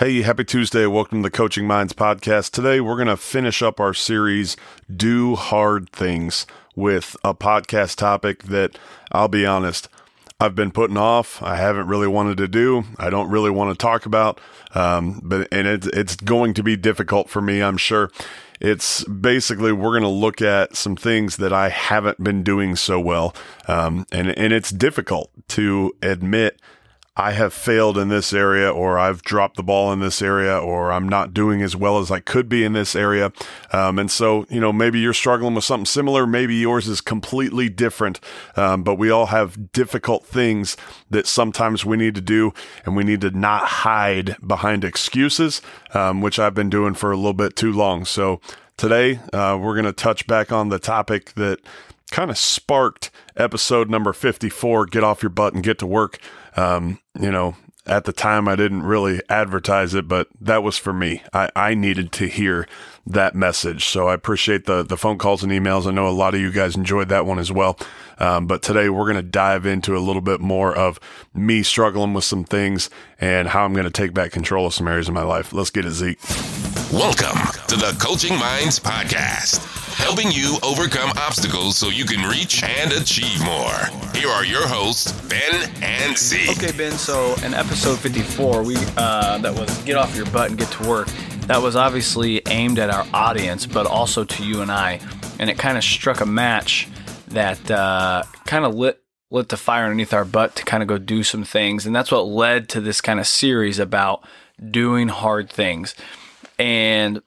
Hey, happy Tuesday. Welcome to the Coaching Minds podcast. Today, we're going to finish up our series, Do Hard Things, with a podcast topic that I'll be honest, I've been putting off. I haven't really wanted to do. I don't really want to talk about. Um, but, and it's, it's going to be difficult for me, I'm sure. It's basically, we're going to look at some things that I haven't been doing so well. Um, and, and it's difficult to admit I have failed in this area, or I've dropped the ball in this area, or I'm not doing as well as I could be in this area. Um, and so, you know, maybe you're struggling with something similar. Maybe yours is completely different. Um, but we all have difficult things that sometimes we need to do, and we need to not hide behind excuses, um, which I've been doing for a little bit too long. So today, uh, we're going to touch back on the topic that kind of sparked episode number 54 get off your butt and get to work um, you know, at the time I didn't really advertise it, but that was for me. I, I needed to hear that message. So I appreciate the, the phone calls and emails. I know a lot of you guys enjoyed that one as well. Um, but today we're going to dive into a little bit more of me struggling with some things and how I'm going to take back control of some areas of my life. Let's get it, Zeke. Welcome to the Coaching Minds Podcast helping you overcome obstacles so you can reach and achieve more. Here are your hosts, Ben and Zeke. Okay, Ben. So in episode 54, we uh, that was get off your butt and get to work. That was obviously aimed at our audience, but also to you and I, and it kind of struck a match that uh, kind of lit lit the fire underneath our butt to kind of go do some things, and that's what led to this kind of series about doing hard things. And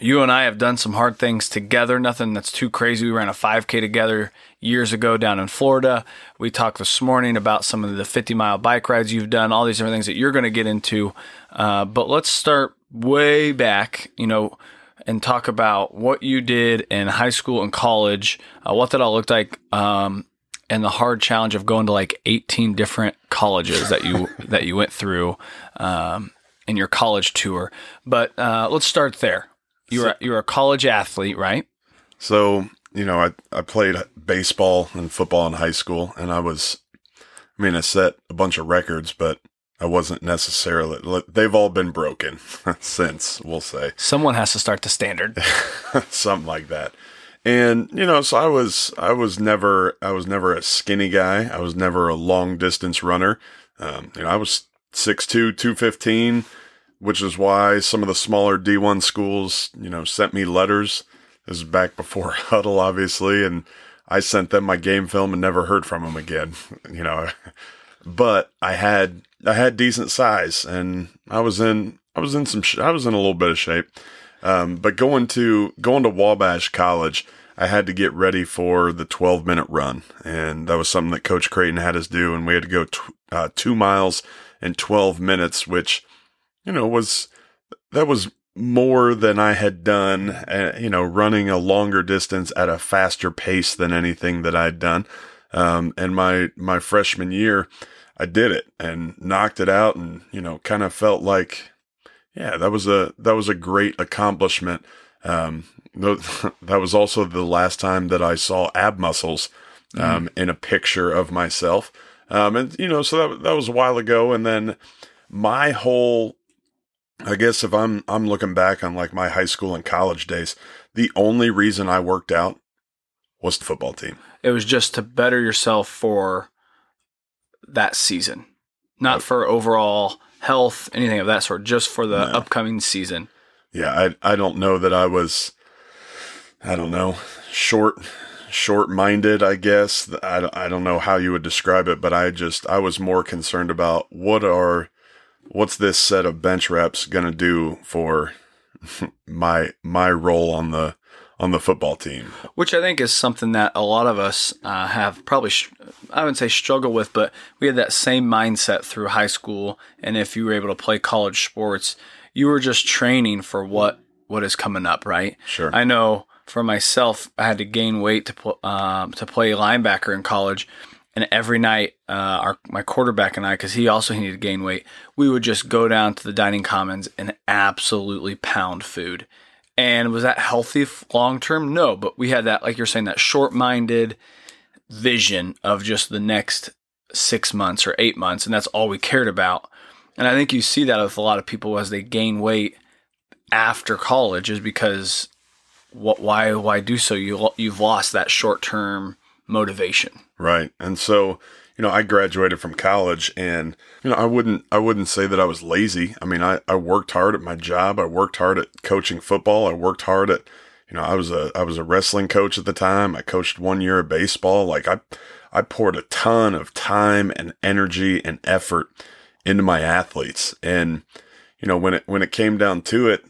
you and I have done some hard things together, nothing that's too crazy. We ran a 5K together years ago down in Florida. We talked this morning about some of the 50 mile bike rides you've done, all these different things that you're going to get into. Uh, but let's start way back, you know, and talk about what you did in high school and college, uh, what that all looked like. Um, and the hard challenge of going to like 18 different colleges that you that you went through um, in your college tour. But uh, let's start there you were you were a college athlete, right? So you know, I I played baseball and football in high school, and I was, I mean, I set a bunch of records, but I wasn't necessarily. They've all been broken since. We'll say someone has to start the standard, something like that. And you know, so I was I was never I was never a skinny guy. I was never a long distance runner. Um, you know, I was 6'2", 215 which is why some of the smaller D1 schools, you know, sent me letters. This is back before Hudl, obviously, and I sent them my game film and never heard from them again. You know, but I had I had decent size, and I was in I was in some I was in a little bit of shape. Um, but going to going to Wabash College, I had to get ready for the 12 minute run, and that was something that Coach Creighton had us do, and we had to go uh, two miles in 12 minutes, which you know, was that was more than I had done, uh, you know, running a longer distance at a faster pace than anything that I'd done. Um, and my, my freshman year, I did it and knocked it out and, you know, kind of felt like, yeah, that was a, that was a great accomplishment. Um, that was also the last time that I saw ab muscles, um, mm. in a picture of myself. Um, and, you know, so that, that was a while ago. And then my whole I guess if I'm I'm looking back on like my high school and college days, the only reason I worked out was the football team. It was just to better yourself for that season, not for overall health, anything of that sort, just for the no. upcoming season. Yeah, I I don't know that I was I don't know, short short minded, I guess. I, I don't know how you would describe it, but I just I was more concerned about what are what's this set of bench reps going to do for my my role on the on the football team? Which i think is something that a lot of us uh, have probably i wouldn't say struggle with but we had that same mindset through high school. And if you were able to play college sports you were just training for what what is coming up right? Sure. I know for myself i had to gain weight to, uh, to play linebacker in college and every night uh, our my quarterback and I, because he also needed to gain weight, we would just go down to the dining commons and absolutely pound food. And was that healthy long term? No, but we had that, like you're saying, that short minded vision of just the next six months or eight months, and that's all we cared about. And I think you see that with a lot of people as they gain weight after college is because what why why do so you you've lost that short-term motivation. Right. And so, you know, I graduated from college and, you know, I wouldn't, I wouldn't say that I was lazy. I mean, I, I worked hard at my job. I worked hard at coaching football. I worked hard at, you know, I was a, I was a wrestling coach at the time. I coached one year of baseball. Like I, I poured a ton of time and energy and effort into my athletes. And, you know, when it, when it came down to it,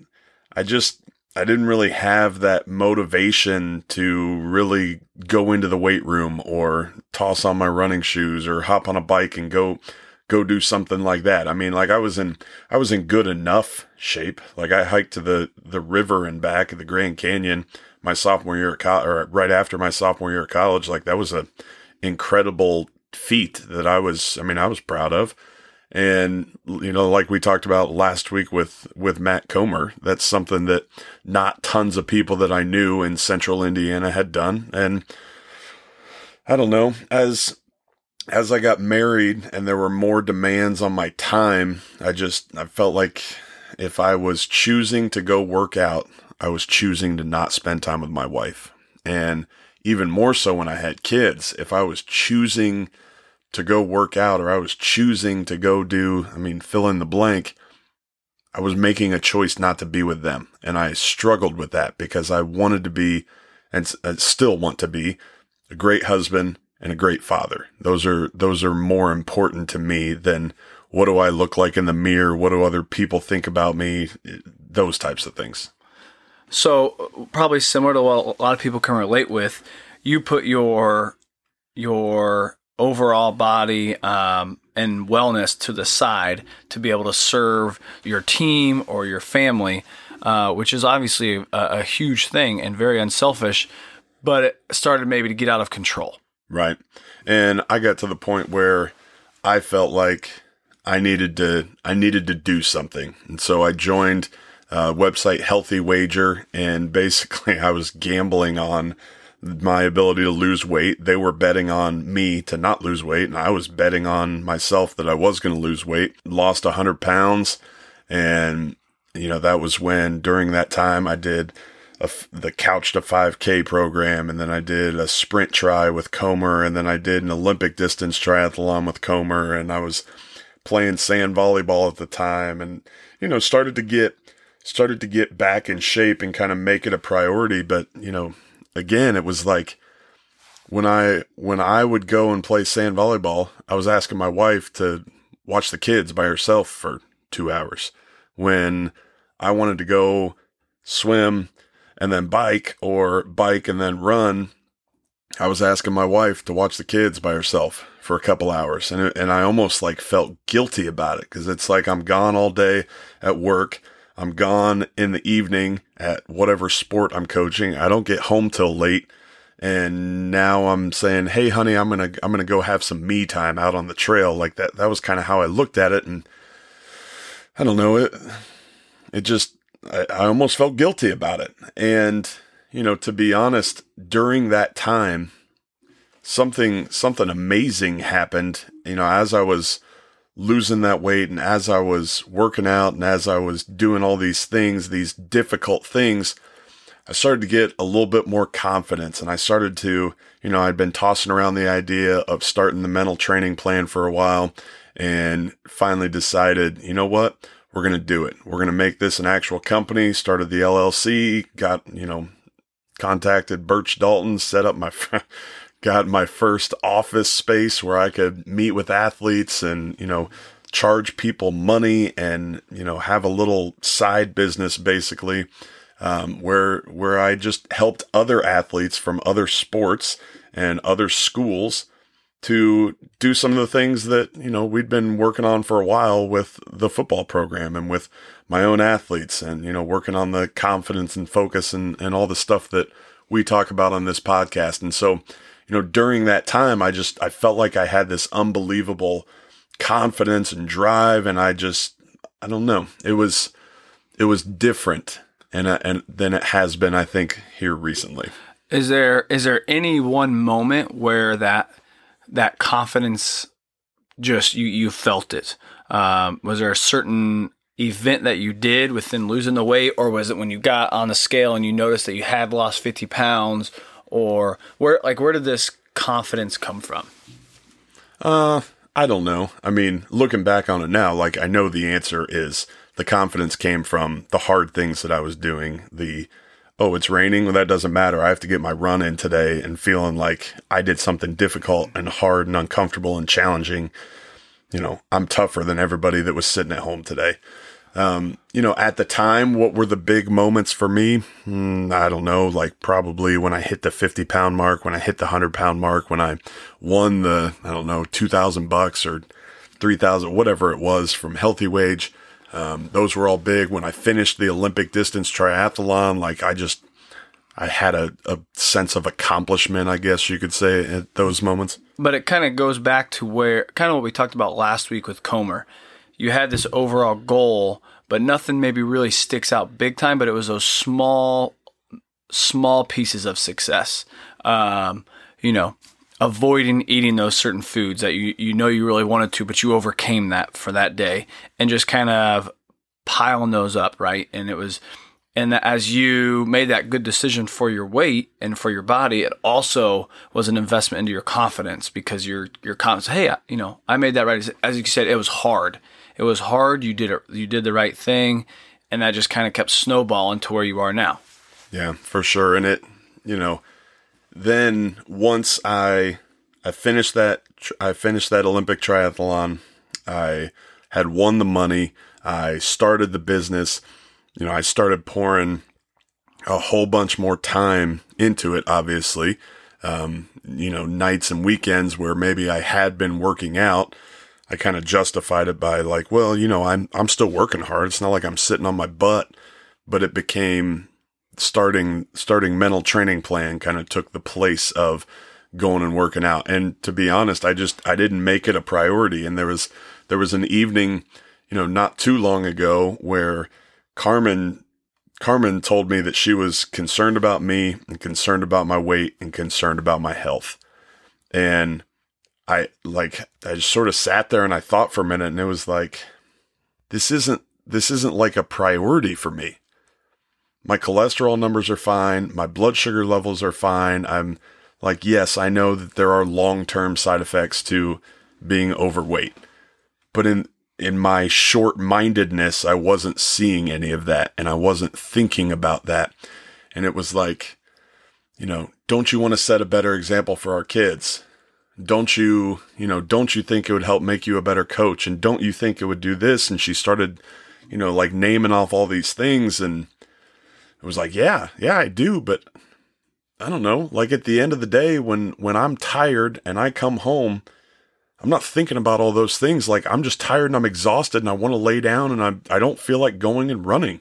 I just, I didn't really have that motivation to really go into the weight room or toss on my running shoes or hop on a bike and go go do something like that. I mean, like I was in I was in good enough shape. Like I hiked to the the river and back of the Grand Canyon my sophomore year at college, or right after my sophomore year at college. Like that was a incredible feat that I was. I mean, I was proud of. And you know, like we talked about last week with with Matt Comer, that's something that not tons of people that I knew in Central Indiana had done. And I don't know, as as I got married and there were more demands on my time, I just I felt like if I was choosing to go work out, I was choosing to not spend time with my wife. And even more so when I had kids, if I was choosing to go work out or I was choosing to go do, I mean, fill in the blank, I was making a choice not to be with them. And I struggled with that because I wanted to be and uh, still want to be a great husband and a great father. Those are, those are more important to me than what do I look like in the mirror? What do other people think about me? Uh, those types of things. So probably similar to what a lot of people can relate with, you put your your overall body um, and wellness to the side to be able to serve your team or your family, uh, which is obviously a, a, huge thing and very unselfish, but it started maybe to get out of control. Right. And I got to the point where I felt like I needed to I needed to do something. And so I joined uh, website Healthy Wager and basically I was gambling on my ability to lose weight. They were betting on me to not lose weight, and I was betting on myself that I was going to lose weight. Lost 100 pounds, and you know that was when during that time I did a, the Couch to 5K program, and then I did a sprint tri with Comer, and then I did an Olympic distance triathlon with Comer, and I was playing sand volleyball at the time, and you know started to get started to get back in shape and kind of make it a priority. But you know again, it was like when I when I would go and play sand volleyball, I was asking my wife to watch the kids by herself for two hours. When I wanted to go swim and then bike or bike and then run, I was asking my wife to watch the kids by herself for a couple hours. And, it, and I almost like felt guilty about it because it's like I'm gone all day at work. I'm gone in the evening at whatever sport I'm coaching. I don't get home till late. And now I'm saying, Hey, honey, I'm going to, I'm going to go have some me time out on the trail like that. That was kind of how I looked at it. And I don't know it, it just, I, I almost felt guilty about it. And, you know, to be honest, during that time, something, something amazing happened, you know, as I was, losing that weight and as I was working out and as I was doing all these things, these difficult things, I started to get a little bit more confidence and I started to, you know, I'd been tossing around the idea of starting the mental training plan for a while and finally decided, you know what? We're going to do it. We're going to make this an actual company, started the LLC, got, you know, contacted Birch Dalton, set up my got my first office space where I could meet with athletes and, you know, charge people money and, you know, have a little side business basically, um, where, where I just helped other athletes from other sports and other schools to do some of the things that, you know, we'd been working on for a while with the football program and with my own athletes and, you know, working on the confidence and focus and, and all the stuff that we talk about on this podcast. And so, you know, during that time, I just, I felt like I had this unbelievable confidence and drive. And I just, I don't know, it was, it was different. And, uh, and than it has been, I think, here recently. Is there, is there any one moment where that, that confidence just, you, you felt it? Um, was there a certain event that you did within losing the weight, or was it when you got on the scale and you noticed that you had lost 50 pounds, or where like where did this confidence come from? Uh, I don't know. I mean, looking back on it now, like I know the answer is the confidence came from the hard things that I was doing. The oh, it's raining. Well, that doesn't matter. I have to get my run in today, and feeling like I did something difficult and hard and uncomfortable and challenging. You know, I'm tougher than everybody that was sitting at home today. Um, you know, at the time, what were the big moments for me? Mm, I don't know. Like probably when I hit the 50 pound mark, when I hit the 100 pound mark, when I won the, I don't know, 2000 bucks or 3000, whatever it was from Healthy Wage. Um, those were all big. When I finished the Olympic distance triathlon, like I just, I had a, a sense of accomplishment, I guess you could say, at those moments. But it kind of goes back to where, kind of what we talked about last week with Comer you had this overall goal, but nothing maybe really sticks out big time, but it was those small, small pieces of success. Um, you know, avoiding eating those certain foods that you, you know you really wanted to, but you overcame that for that day and just kind of piling those up, right? And it was, and as you made that good decision for your weight and for your body, it also was an investment into your confidence because your your confidence. Hey, you know, I made that right. As you said, it was hard it was hard. You did it. You did the right thing, and that just kind of kept snowballing to where you are now. Yeah, for sure. And it, you know, then once I I finished that I finished that Olympic triathlon, I had won the money. I started the business. You know, I started pouring a whole bunch more time into it. Obviously, um, you know, nights and weekends where maybe I had been working out I kind of justified it by like, well, you know, I'm I'm still working hard. It's not like I'm sitting on my butt, but it became starting starting mental training plan kind of took the place of going and working out. And to be honest, I just I didn't make it a priority. And there was there was an evening, you know, not too long ago where Carmen Carmen told me that she was concerned about me and concerned about my weight and concerned about my health. And I like I just sort of sat there and I thought for a minute and it was like this isn't this isn't like a priority for me. My cholesterol numbers are fine, my blood sugar levels are fine. I'm like yes, I know that there are long-term side effects to being overweight. But in in my short-mindedness, I wasn't seeing any of that and I wasn't thinking about that. And it was like, you know, don't you want to set a better example for our kids? Don't you, you know, don't you think it would help make you a better coach? And don't you think it would do this? And she started, you know, like naming off all these things. And it was like, yeah, yeah, I do. But I don't know. Like at the end of the day, when, when I'm tired and I come home, I'm not thinking about all those things. Like I'm just tired and I'm exhausted and I want to lay down and I, I don't feel like going and running.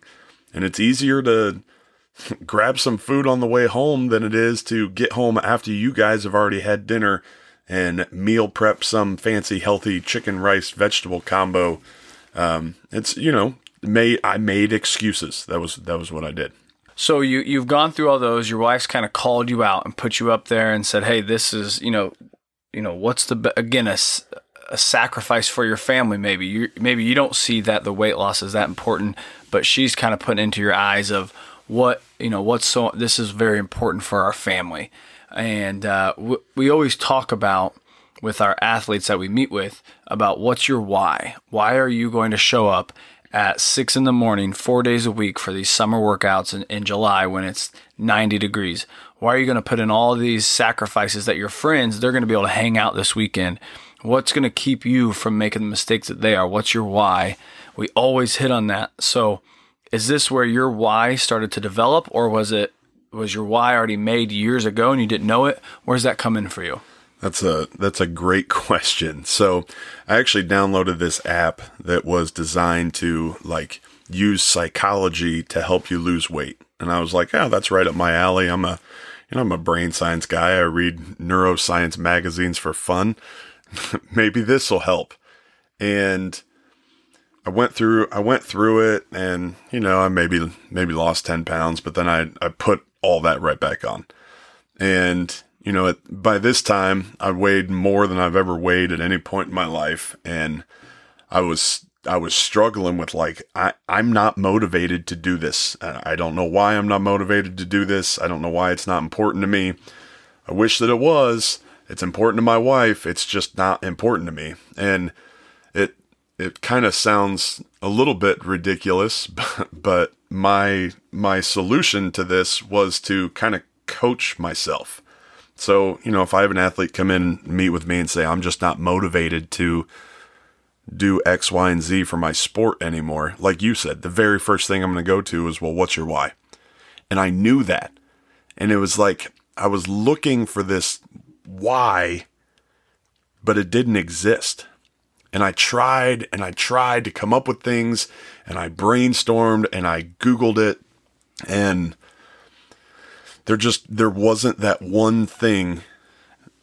And it's easier to grab some food on the way home than it is to get home after you guys have already had dinner and meal prep some fancy healthy chicken rice vegetable combo. Um, it's you know made I made excuses. That was that was what I did. So you you've gone through all those. Your wife's kind of called you out and put you up there and said, "Hey, this is you know, you know, what's the again a, a sacrifice for your family? Maybe you maybe you don't see that the weight loss is that important, but she's kind of putting into your eyes of what you know what's so this is very important for our family and uh, w- we always talk about with our athletes that we meet with about what's your why? Why are you going to show up at six in the morning, four days a week for these summer workouts in, in July when it's 90 degrees? Why are you going to put in all these sacrifices that your friends, they're going to be able to hang out this weekend? What's going to keep you from making the mistakes that they are? What's your why? We always hit on that. So, is this where your why started to develop, or was it was your why already made years ago and you didn't know it? Where's that come in for you? That's a that's a great question. So, I actually downloaded this app that was designed to like use psychology to help you lose weight. And I was like, "Oh, that's right up my alley. I'm a you know, I'm a brain science guy. I read neuroscience magazines for fun. Maybe this will help." And I went through I went through it and you know, I maybe maybe lost 10 pounds, but then I I put all that right back on. And, you know, by this time, I weighed more than I've ever weighed at any point in my life. And I was I was struggling with like I I'm not motivated to do this. I don't know why I'm not motivated to do this. I don't know why it's not important to me. I wish that it was. It's important to my wife. It's just not important to me. And it it kind of sounds a little bit ridiculous, but, but my my solution to this was to kind of coach myself. So, you know, if I have an athlete come in meet with me and say, I'm just not motivated to do X, Y, and Z for my sport anymore, like you said, the very first thing I'm going to go to is, well, what's your why? And I knew that. And it was like I was looking for this why, but it didn't exist. And I tried and I tried to come up with things and I brainstormed and I Googled it and there just there wasn't that one thing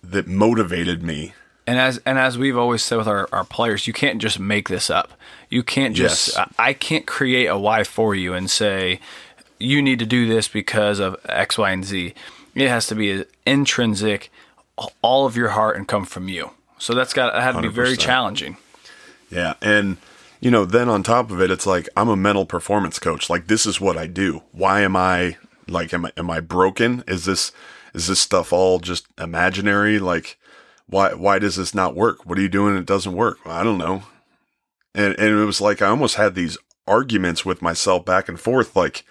that motivated me and as and as we've always said with our, our players, you can't just make this up. You can't just Yes. I can't create a why for you and say you need to do this because of X, Y, and Z. It has to be intrinsic, all of your heart, and come from you. So that's got that had to be very 100%. challenging. Yeah. And, you know, then on top of it, it's like I'm a mental performance coach. Like, this is what I do. Why am I like, am I, am I broken? Is this, is this stuff all just imaginary? Like, why, why does this not work? What are you doing? It doesn't work. I don't know. And, and it was like, I almost had these arguments with myself back and forth. Like,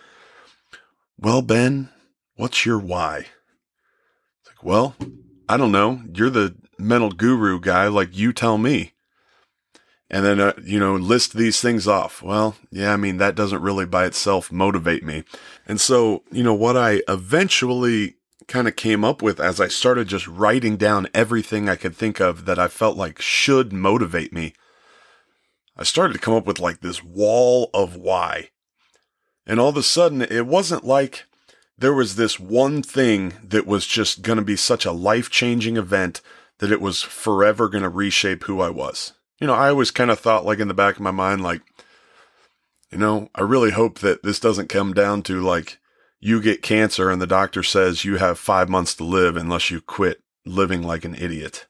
well, Ben, what's your why? It's like, well, I don't know. You're the mental guru guy. Like, you tell me and then uh, you know list these things off. Well yeah i mean that doesn't really by itself motivate me. And so you know what i eventually kind of came up with as i started just writing down everything i could think of that i felt like should motivate me i started to come up with like this wall of why. And all of a sudden it wasn't like there was this one thing that was just going to be such a life-changing event that it was forever going to reshape who i was you know, I always kind of thought, like in the back of my mind, like, you know, I really hope that this doesn't come down to like you get cancer and the doctor says you have five months to live unless you quit living like an idiot.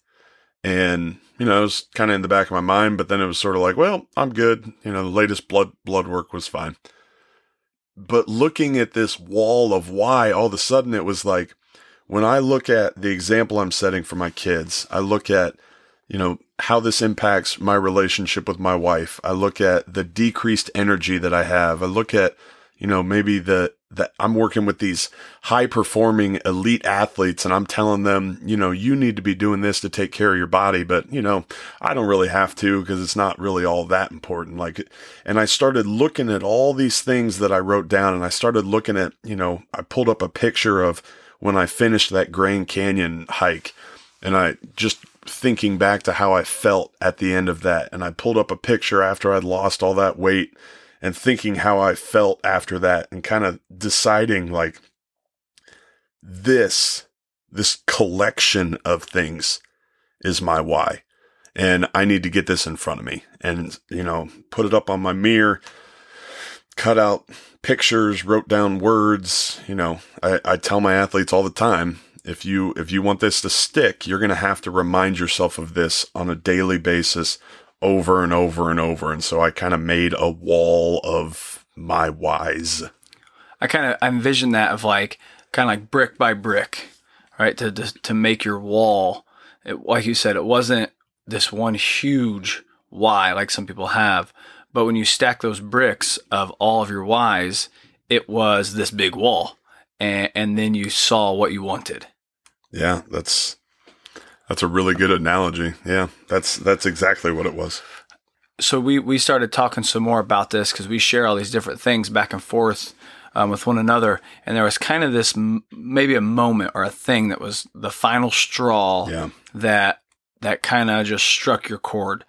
And, you know, it was kind of in the back of my mind, but then it was sort of like, well, I'm good. You know, the latest blood, blood work was fine. But looking at this wall of why, all of a sudden it was like, when I look at the example I'm setting for my kids, I look at, you know, how this impacts my relationship with my wife. I look at the decreased energy that I have. I look at, you know, maybe the, that I'm working with these high performing elite athletes and I'm telling them, you know, you need to be doing this to take care of your body. But, you know, I don't really have to because it's not really all that important. Like, and I started looking at all these things that I wrote down and I started looking at, you know, I pulled up a picture of when I finished that Grand Canyon hike and I just thinking back to how I felt at the end of that. And I pulled up a picture after I'd lost all that weight and thinking how I felt after that and kind of deciding like this, this collection of things is my why. And I need to get this in front of me and, you know, put it up on my mirror, cut out pictures, wrote down words. You know, I, I tell my athletes all the time, if you if you want this to stick, you're going to have to remind yourself of this on a daily basis over and over and over. And so I kind of made a wall of my whys. I kind of envision that of like kind of like brick by brick, right? To to, to make your wall. It, like you said, it wasn't this one huge why like some people have, but when you stack those bricks of all of your whys, it was this big wall, and and then you saw what you wanted. Yeah, that's that's a really good analogy. Yeah, that's that's exactly what it was. so we we started talking some more about this because we share all these different things back and forth um, with one another, and there was kind of this m- maybe a moment or a thing that was the final straw Yeah. that that kind of just struck your chord.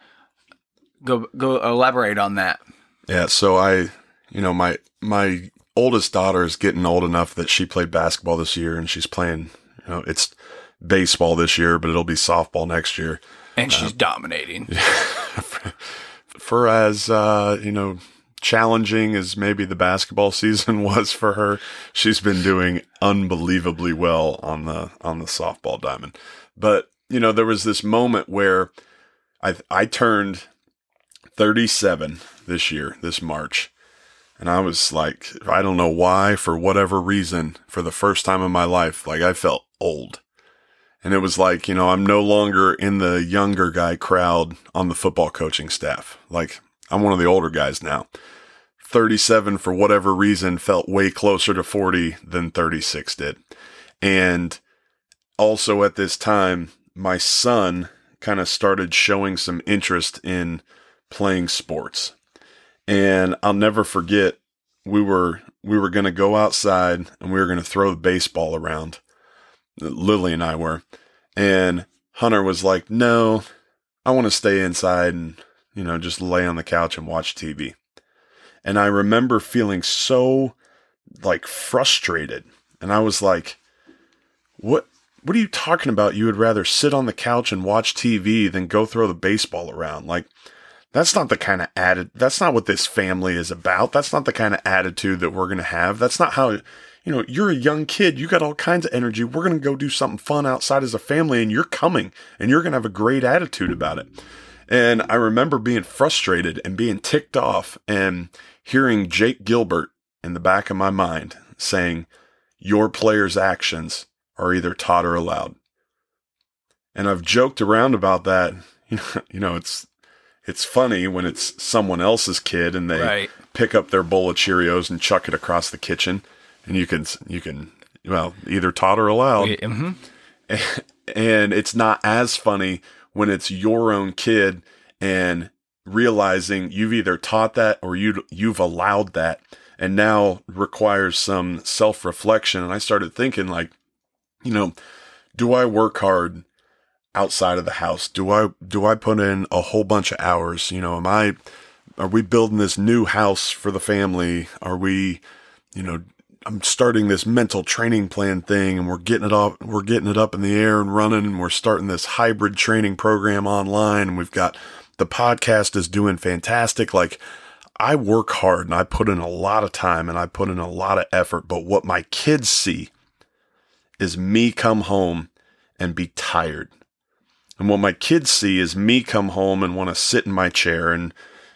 Go go elaborate on that. Yeah, so I, you know, my my oldest daughter is getting old enough that she played basketball this year and she's playing, you know, it's baseball this year, but it'll be softball next year. And she's dominating. For as uh, you know, challenging as maybe the basketball season was for her, she's been doing unbelievably well on the on the softball diamond. But, you know, there was this moment where I I turned 37 this year, this March. And I was like, I don't know why, for whatever reason, for the first time in my life, like I felt old. And it was like, you know, I'm no longer in the younger guy crowd on the football coaching staff. Like, I'm one of the older guys now. 37, for whatever reason, felt way closer to 40 than 36 did. And also at this time, my son kind of started showing some interest in playing sports. And I'll never forget we were we were going to go outside and we were going to throw the baseball around. Lily and I were. And Hunter was like, "No, I want to stay inside and, you know, just lay on the couch and watch TV." And I remember feeling so like frustrated. And I was like, "What what are you talking about? You would rather sit on the couch and watch TV than go throw the baseball around. Like, that's not the kind of added, that's not what this family is about. That's not the kind of attitude that we're going to have. That's not how, you know, you're a young kid. You got all kinds of energy. We're going to go do something fun outside as a family and you're coming and you're going to have a great attitude about it. And I remember being frustrated and being ticked off and hearing Jake Gilbert in the back of my mind saying, Your player's actions are either taught or allowed. And I've joked around about that. You know, you know, it's it's funny when it's someone else's kid and they Right. pick up their bowl of Cheerios and chuck it across the kitchen, and you can you can well either taught or allowed. hmm and it's not as funny when it's your own kid and realizing you've either taught that or you you've allowed that and now requires some self-reflection and I started thinking like you know do I work hard outside of the house do I do I put in a whole bunch of hours? You know am I are we building this new house for the family? Are we you know I'm starting this mental training plan thing and we're getting it up we're getting it up in the air and running and we're starting this hybrid training program online and we've got the podcast is doing fantastic. Like I work hard and I put in a lot of time and I put in a lot of effort but what my kids see is me come home and be tired and what my kids see is me come home and want to sit in my chair and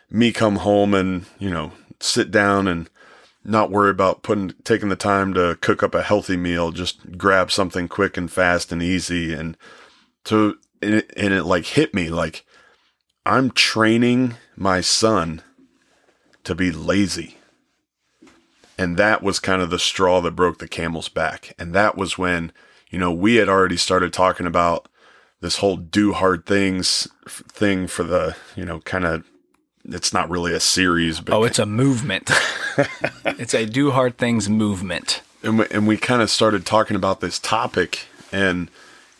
me come home and you know sit down and not worry about putting taking the time to cook up a healthy meal just grab something quick and fast and easy. And to and it, and it like hit me like i'm training my son to be lazy. And that was kind of the straw that broke the camel's back. And that was when you know we had already started talking about this whole do hard things f- thing for the you know kind of it's not really a series but Oh, it's a movement. it's a do hard things movement. and we, and we kind of started talking about this topic and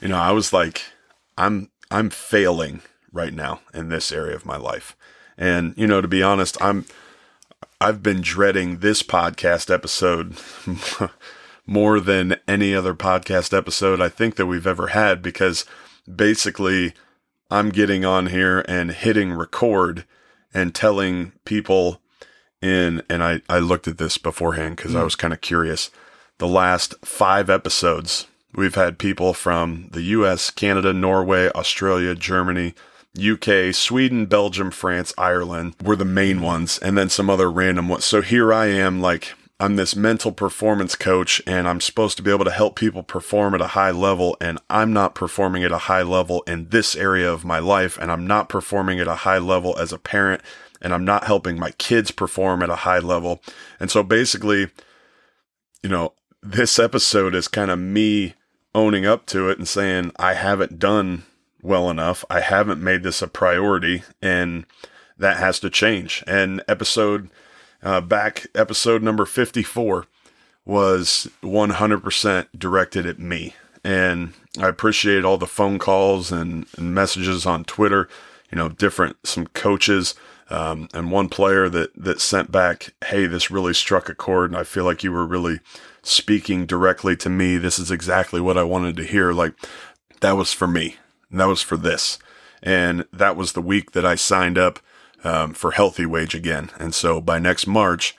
you know I was like I'm I'm failing right now in this area of my life and you know to be honest I'm I've been dreading this podcast episode more than any other podcast episode I think that we've ever had because basically I'm getting on here and hitting record and telling people in and I, I looked at this beforehand because I hmm. was kind of curious. The last five episodes, we've had people from the US, Canada, Norway, Australia, Germany, UK, Sweden, Belgium, France, Ireland were the main ones, and then some other random ones. So here I am, like, I'm this mental performance coach, and I'm supposed to be able to help people perform at a high level, and I'm not performing at a high level in this area of my life, and I'm not performing at a high level as a parent, and I'm not helping my kids perform at a high level. And so basically, you know, this episode is kind of me owning up to it and saying, I haven't done well enough. I haven't made this a priority, and that has to change. And episode, uh, back episode number 54 was 100% directed at me. And I appreciate all the phone calls and, and messages on Twitter, you know, different, some coaches, um, and one player that, that sent back, Hey, this really struck a chord. And I feel like you were really speaking directly to me. This is exactly what I wanted to hear. Like that was for me. That was for this. And that was the week that I signed up um, for healthy wage again. And so by next March,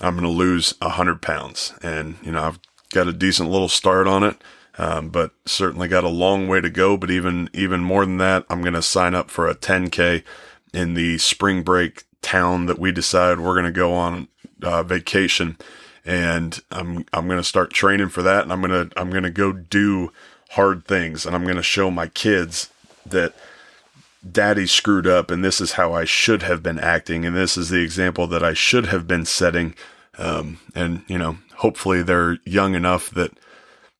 I'm going to lose 100 pounds. And, you know, I've got a decent little start on it, um, but certainly got a long way to go. But even, even more than that, I'm going to sign up for a 10K in the spring break town that we decided we're going to go on uh, vacation. And I'm, I'm going to start training for that. And I'm to, I'm going to go do hard things. And I'm going to show my kids that daddy screwed up and this is how I should have been acting. And this is the example that I should have been setting. Um, and you know, hopefully they're young enough that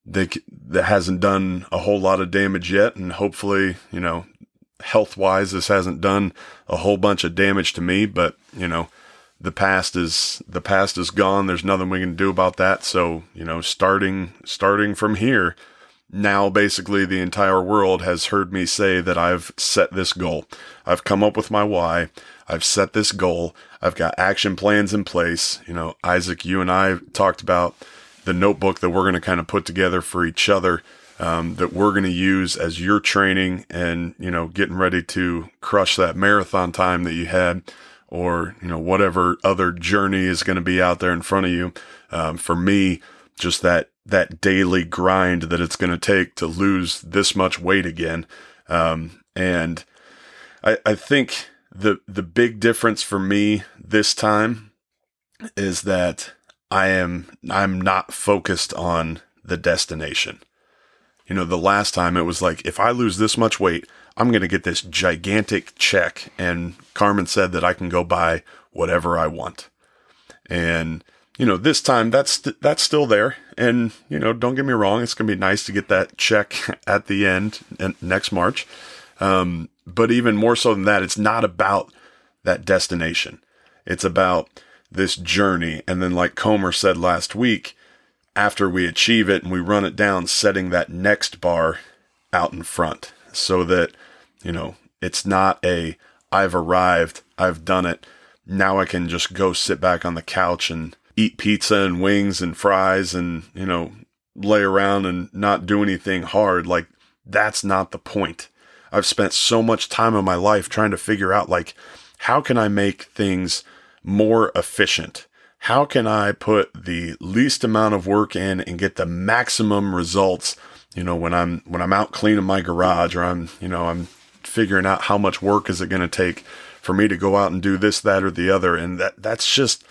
they that hasn't done a whole lot of damage yet, and hopefully, you know, health wise, this hasn't done a whole bunch of damage to me. But you know, the past is the past is gone. There's nothing we can do about that. So you know, starting starting from here. Now, basically, the entire world has heard me say that I've set this goal. I've come up with my why. I've set this goal. I've got action plans in place. You know, Isaac, you and I talked about the notebook that we're going to kind of put together for each other um, that we're going to use as your training and you know getting ready to crush that marathon time that you had or you know whatever other journey is going to be out there in front of you um, for me just that that daily grind that it's going to take to lose this much weight again um, and I, I think the the big difference for me this time is that I am I'm not focused on the destination. You know, the last time it was like if I lose this much weight, I'm going to get this gigantic check and Carmen said that I can go buy whatever I want. And you know, this time that's that's still there and you know, don't get me wrong, it's going to be nice to get that check at the end and next March. Um, but even more so than that, it's not about that destination. It's about this journey. And then, like Comer said last week, after we achieve it and we run it down, setting that next bar out in front so that, you know, it's not a, I've arrived, I've done it. Now I can just go sit back on the couch and eat pizza and wings and fries and, you know, lay around and not do anything hard. Like, that's not the point. I've spent so much time in my life trying to figure out, like, how can I make things more efficient? How can I put the least amount of work in and get the maximum results? You know, when I'm when I'm out cleaning my garage or I'm, you know, I'm figuring out how much work is it going to take for me to go out and do this, that, or the other. And that that's just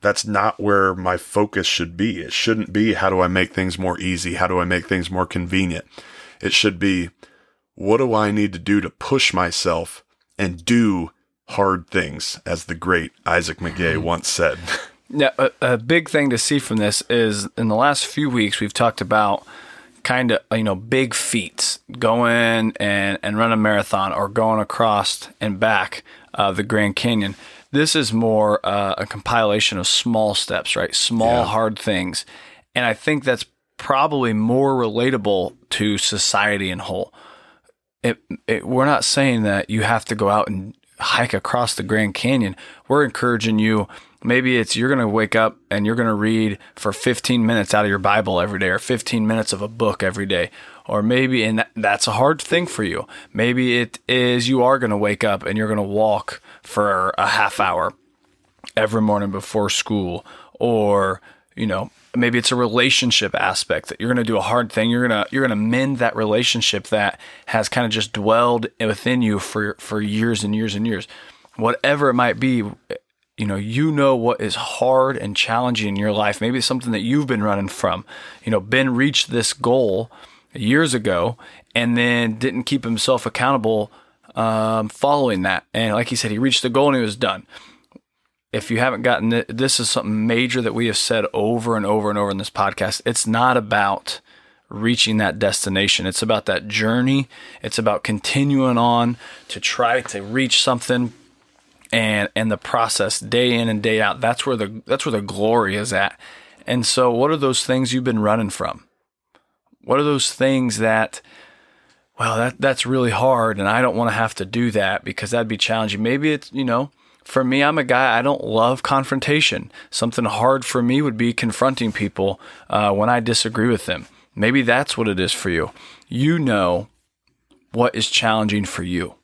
that's not where my focus should be. It shouldn't be how do I make things more easy? How do I make things more convenient? It should be what do I need to do to push myself and do hard things, as the great Isaac McGay once said. Yeah, a, a, big thing to see from this is in the last few weeks we've talked about kind of you know big feats, going and and run a marathon or going across and back uh, the Grand Canyon. This is more uh, a compilation of small steps, right? Small yeah. hard things, and I think that's probably more relatable to society in whole. It, it, we're not saying that you have to go out and hike across the Grand Canyon, we're encouraging you. Maybe it's you're going to wake up and you're going to read for 15 minutes out of your Bible every day or 15 minutes of a book every day. Or maybe, and that's a hard thing for you. Maybe it is you are going to wake up and you're going to walk for a half hour every morning before school. Or, you know, maybe it's a relationship aspect that you're going to do a hard thing you're going to you're going to mend that relationship that has kind of just dwelled within you for for years and years and years whatever it might be you know you know what is hard and challenging in your life maybe it's something that you've been running from you know ben reached this goal years ago and then didn't keep himself accountable um, following that and like he said he reached the goal and he was done if you haven't gotten it, this is something major that we have said over and over and over in this podcast. It's not about reaching that destination. It's about that journey. It's about continuing on to try to reach something and and the process day in and day out. That's where the that's where the glory is at. And so what are those things you've been running from? What are those things that well, that that's really hard and I don't want to have to do that because that'd be challenging. Maybe it's, you know, for me, I'm a guy, I don't love confrontation. Something hard for me would be confronting people uh, when I disagree with them. Maybe that's what it is for you. You know what is challenging for you.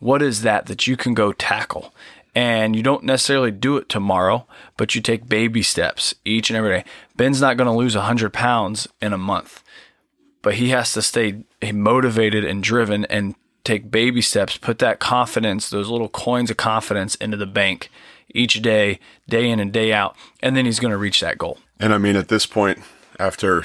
What is that that you can go tackle? And you don't necessarily do it tomorrow, but you take baby steps each and every day. Ben's not going to lose 100 pounds in a month, but he has to stay eh, motivated and driven and take baby steps, put that confidence, those little coins of confidence into the bank each day, day in and day out, and then he's going to reach that goal. And I mean, at this point, after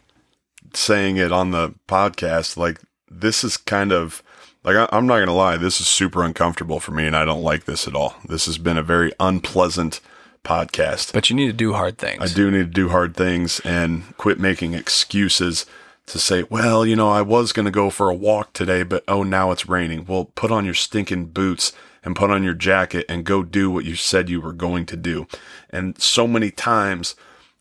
saying it on the podcast, like this is kind of like I, am not gonna lie, this is super uncomfortable for me, and I don't like this at all. This has been a very unpleasant podcast. But you need to do hard things. I do need to do hard things and quit making excuses to say, well, you know, I was going to go for a walk today, but oh, now it's raining. Well, put on your stinking boots and put on your jacket and go do what you said you were going to do. And so many times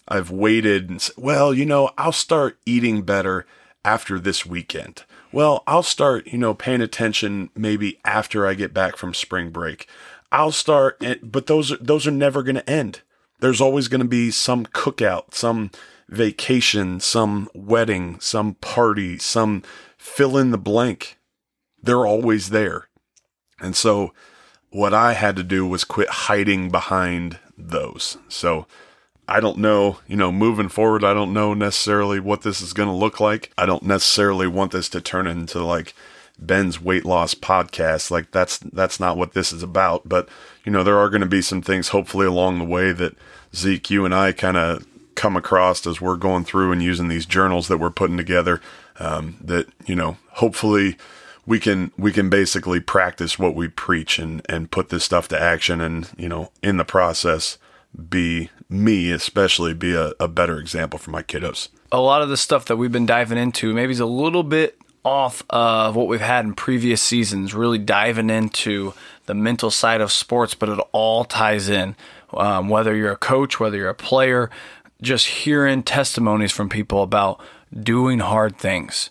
I've waited and said, well, you know, I'll start eating better after this weekend. Well, I'll start, you know, paying attention maybe after I get back from spring break. I'll start, eh, but those are, those are never going to end. There's always going to be some cookout, some vacation, some wedding, some party, some fill in the blank. They're always there. And so what I had to do was quit hiding behind those. So I don't know, you know, moving forward, I don't know necessarily what this is going to look like. I don't necessarily want this to turn into like Ben's weight loss podcast. Like that's that's not what this is about. But you know, there are going to be some things hopefully along the way that Zeke, you and I kind of come across as we're going through and using these journals that we're putting together. Um, that you know, hopefully we can we can basically practice what we preach and and put this stuff to action and you know in the process be me especially be a, a better example for my kiddos a lot of the stuff that we've been diving into maybe is a little bit off of what we've had in previous seasons really diving into the mental side of sports but it all ties in um, whether you're a coach whether you're a player just hearing testimonies from people about doing hard things.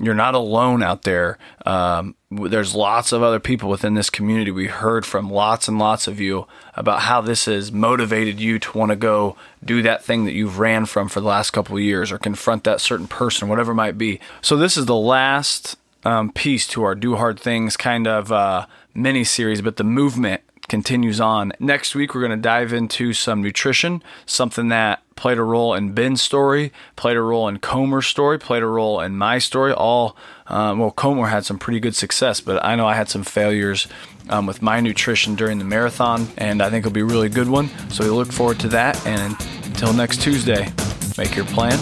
You're not alone out there. Um, there's lots of other people within this community. We heard from lots and lots of you about how this has motivated you to want to go do that thing that you've ran from for the last couple of years or confront that certain person, whatever it might be. So, this is the last um, piece to our Do Hard Things kind of uh, mini series, but the movement continues on. Next week, we're going to dive into some nutrition, something that played a role in Ben's story, played a role in Comer's story, played a role in my story. All, um, well, Comer had some pretty good success, but I know I had some failures um, with my nutrition during the marathon, and I think it'll be a really good one. So we look forward to that. And until next Tuesday, make your plan,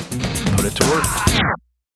put it to work.